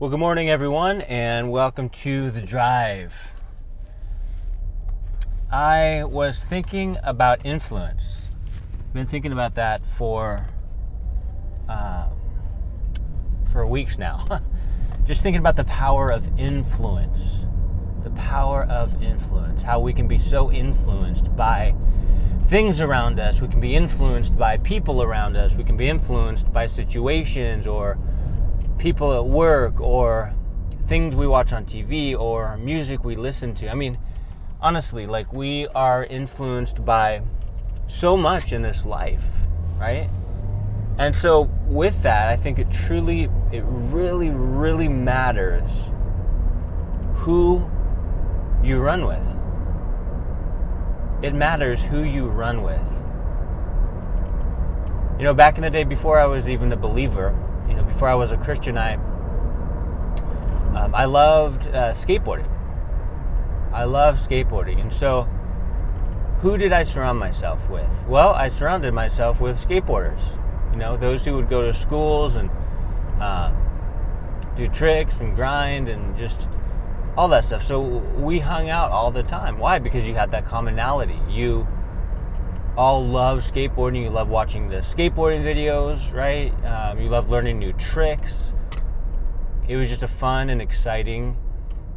Well, good morning, everyone, and welcome to The Drive. I was thinking about influence. Been thinking about that for uh, for weeks now. Just thinking about the power of influence. The power of influence. How we can be so influenced by things around us. We can be influenced by people around us. We can be influenced by situations or people at work or things we watch on TV or music we listen to. I mean, honestly, like we are influenced by so much in this life, right? And so with that, I think it truly it really really matters who you run with. It matters who you run with. You know, back in the day before I was even a believer, you know, before I was a Christian, I um, I loved uh, skateboarding. I love skateboarding, and so who did I surround myself with? Well, I surrounded myself with skateboarders. You know, those who would go to schools and uh, do tricks and grind and just all that stuff. So we hung out all the time. Why? Because you had that commonality. You all love skateboarding. You love watching the skateboarding videos, right? Um, you love learning new tricks. It was just a fun and exciting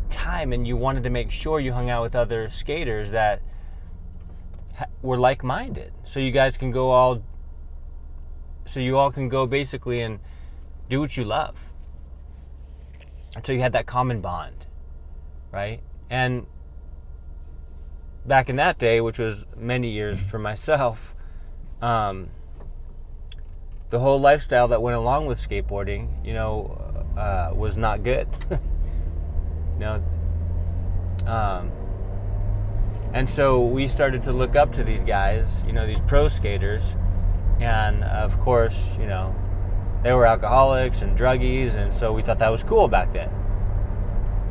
time, and you wanted to make sure you hung out with other skaters that ha- were like-minded, so you guys can go all, so you all can go basically and do what you love. And so you had that common bond, right? And back in that day, which was many years for myself, um, the whole lifestyle that went along with skateboarding, you know, uh, was not good. you know, um, and so we started to look up to these guys, you know, these pro skaters, and of course, you know, they were alcoholics and druggies, and so we thought that was cool back then.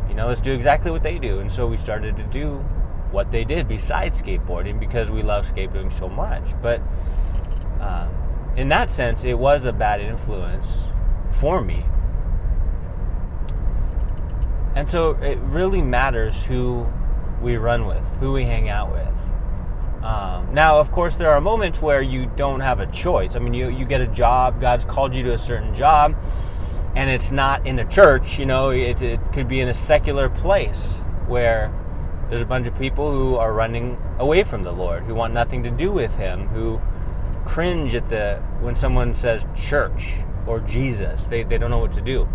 You know, let's do exactly what they do, and so we started to do what they did besides skateboarding because we love skateboarding so much. But um, in that sense, it was a bad influence for me. And so it really matters who we run with, who we hang out with. Um, now, of course, there are moments where you don't have a choice. I mean, you, you get a job, God's called you to a certain job, and it's not in a church, you know, it, it could be in a secular place where there's a bunch of people who are running away from the Lord, who want nothing to do with Him, who cringe at the when someone says church or Jesus. They, they don't know what to do.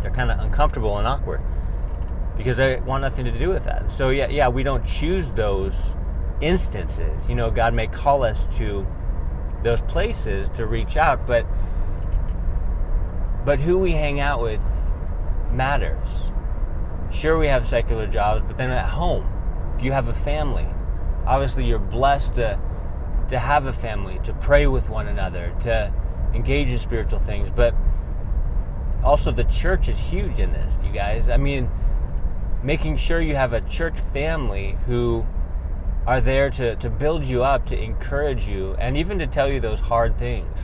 They're kind of uncomfortable and awkward because they want nothing to do with that. So yeah, yeah, we don't choose those instances. You know, God may call us to those places to reach out, but but who we hang out with matters. Sure, we have secular jobs, but then at home, if you have a family, obviously you're blessed to, to have a family, to pray with one another, to engage in spiritual things. But also, the church is huge in this, you guys. I mean, making sure you have a church family who are there to, to build you up, to encourage you, and even to tell you those hard things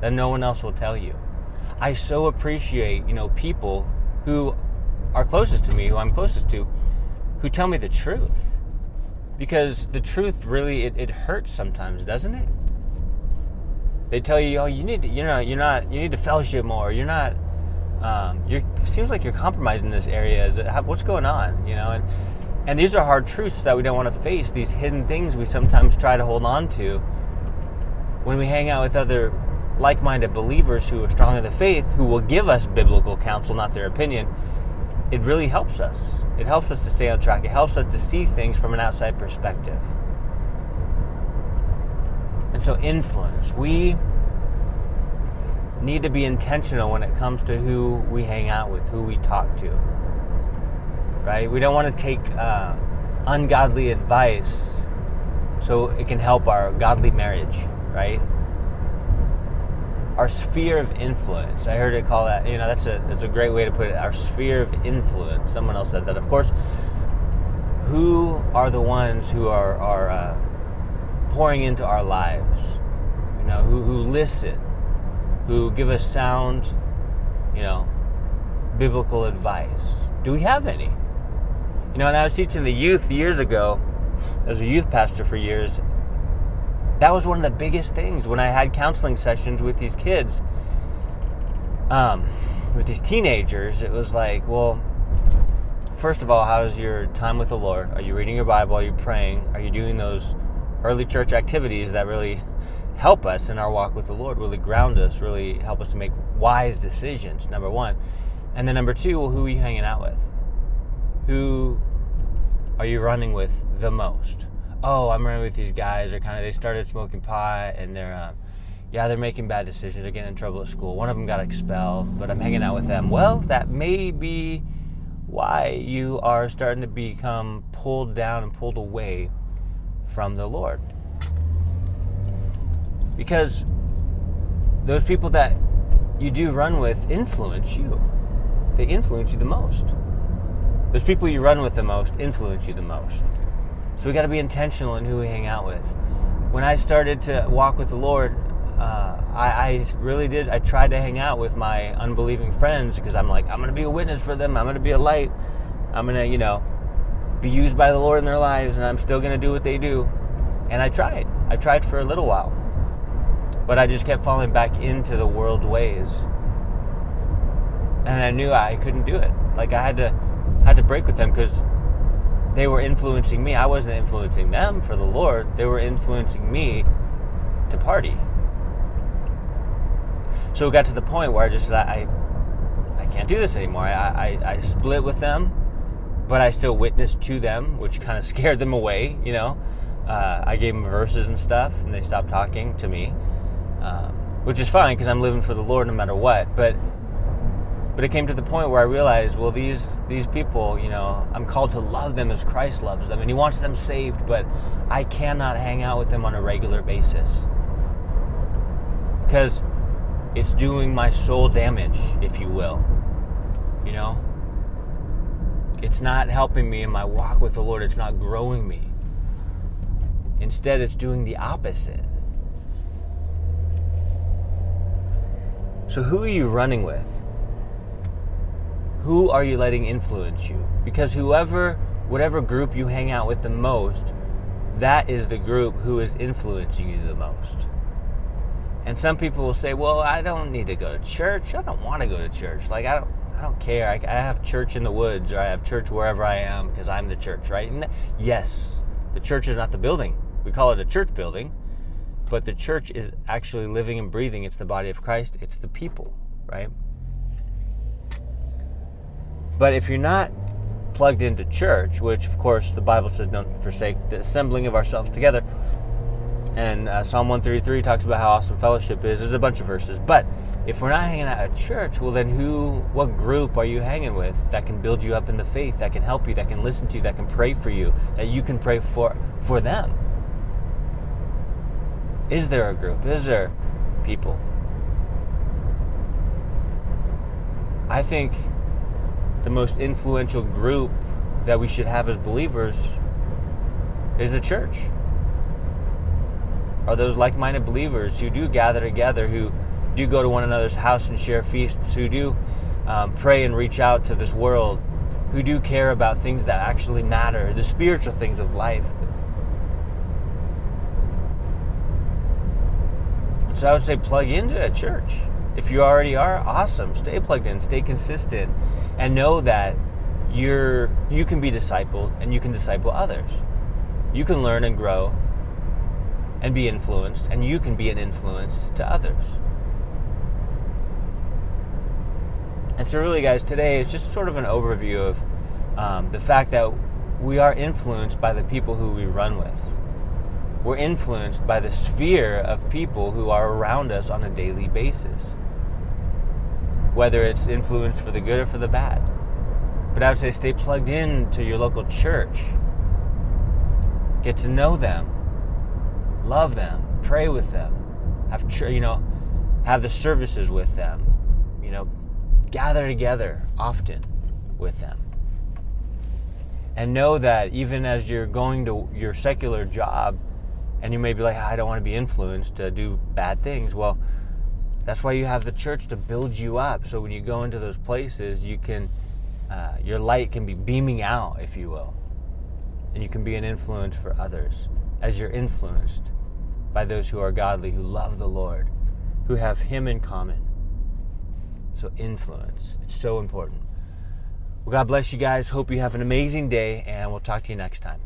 that no one else will tell you. I so appreciate, you know, people who are closest to me, who I'm closest to, who tell me the truth. Because the truth really it, it hurts sometimes, doesn't it? They tell you, oh, you need to, you know, you're not, you need to fellowship more. You're not, um, you're. Seems like you're compromising this area. Is it, what's going on? You know, and and these are hard truths that we don't want to face. These hidden things we sometimes try to hold on to. When we hang out with other like-minded believers who are strong in the faith, who will give us biblical counsel, not their opinion it really helps us. It helps us to stay on track. It helps us to see things from an outside perspective. And so, influence. We need to be intentional when it comes to who we hang out with, who we talk to. Right? We don't want to take uh, ungodly advice so it can help our godly marriage, right? Our sphere of influence. I heard it call that. You know, that's a that's a great way to put it. Our sphere of influence. Someone else said that. Of course, who are the ones who are are uh, pouring into our lives? You know, who who listen, who give us sound, you know, biblical advice? Do we have any? You know, and I was teaching the youth years ago, as a youth pastor for years, that was one of the biggest things when I had counseling sessions with these kids, um, with these teenagers. It was like, well, first of all, how's your time with the Lord? Are you reading your Bible? Are you praying? Are you doing those early church activities that really help us in our walk with the Lord, really ground us, really help us to make wise decisions, number one. And then number two, well, who are you hanging out with? Who are you running with the most? Oh, I'm running with these guys. They're kind of, they started smoking pot and they're, uh, yeah, they're making bad decisions. They're getting in trouble at school. One of them got expelled, but I'm hanging out with them. Well, that may be why you are starting to become pulled down and pulled away from the Lord. Because those people that you do run with influence you. They influence you the most. Those people you run with the most influence you the most. So we got to be intentional in who we hang out with. When I started to walk with the Lord, uh, I, I, really did. I tried to hang out with my unbelieving friends because I'm like, I'm going to be a witness for them. I'm going to be a light. I'm going to, you know, be used by the Lord in their lives, and I'm still going to do what they do. And I tried. I tried for a little while. But I just kept falling back into the world's ways. And I knew I couldn't do it. Like I had to had to break with them because they were influencing me. I wasn't influencing them for the Lord. They were influencing me to party. So it got to the point where I just I I can't do this anymore. I, I, I split with them, but I still witnessed to them, which kind of scared them away, you know. Uh, I gave them verses and stuff, and they stopped talking to me um, which is fine because I'm living for the Lord no matter what. But but it came to the point where I realized, well, these these people, you know, I'm called to love them as Christ loves them, and He wants them saved. But I cannot hang out with them on a regular basis because it's doing my soul damage, if you will. You know, it's not helping me in my walk with the Lord. It's not growing me. Instead, it's doing the opposite. So, who are you running with? Who are you letting influence you? Because whoever, whatever group you hang out with the most, that is the group who is influencing you the most. And some people will say, "Well, I don't need to go to church. I don't want to go to church. Like I don't, I don't care. I, I have church in the woods, or I have church wherever I am because I'm the church, right?" And yes, the church is not the building. We call it a church building, but the church is actually living and breathing. It's the body of Christ, it's the people, right? But if you're not plugged into church, which of course the Bible says don't forsake the assembling of ourselves together, and uh, Psalm 133 talks about how awesome fellowship is. There's a bunch of verses, but if we're not hanging out at church, well, then who, what group are you hanging with that can build you up in the faith, that can help you, that can listen to you, that can pray for you, that you can pray for for them? Is there a group? Is there people? I think the most influential group that we should have as believers is the church. Are those like minded believers who do gather together, who do go to one another's house and share feasts, who do um, pray and reach out to this world, who do care about things that actually matter, the spiritual things of life, So I would say plug into a church. If you already are, awesome. Stay plugged in, stay consistent, and know that you're you can be discipled and you can disciple others. You can learn and grow and be influenced, and you can be an influence to others. And so, really, guys, today is just sort of an overview of um, the fact that we are influenced by the people who we run with we're influenced by the sphere of people who are around us on a daily basis. Whether it's influenced for the good or for the bad. But I would say stay plugged in to your local church. Get to know them. Love them. Pray with them. Have you know, have the services with them. You know, gather together often with them. And know that even as you're going to your secular job, and you may be like, I don't want to be influenced to do bad things. Well, That's why you have the church to build you up. So when you go into those places, you can, uh, your light can be beaming out, if you will. And you can be an influence for others as you're influenced by those who are godly, who love the Lord, who have Him in common. So, influence. It's so important. Well, God bless you guys. Hope you have an amazing day, and we'll talk to you next time.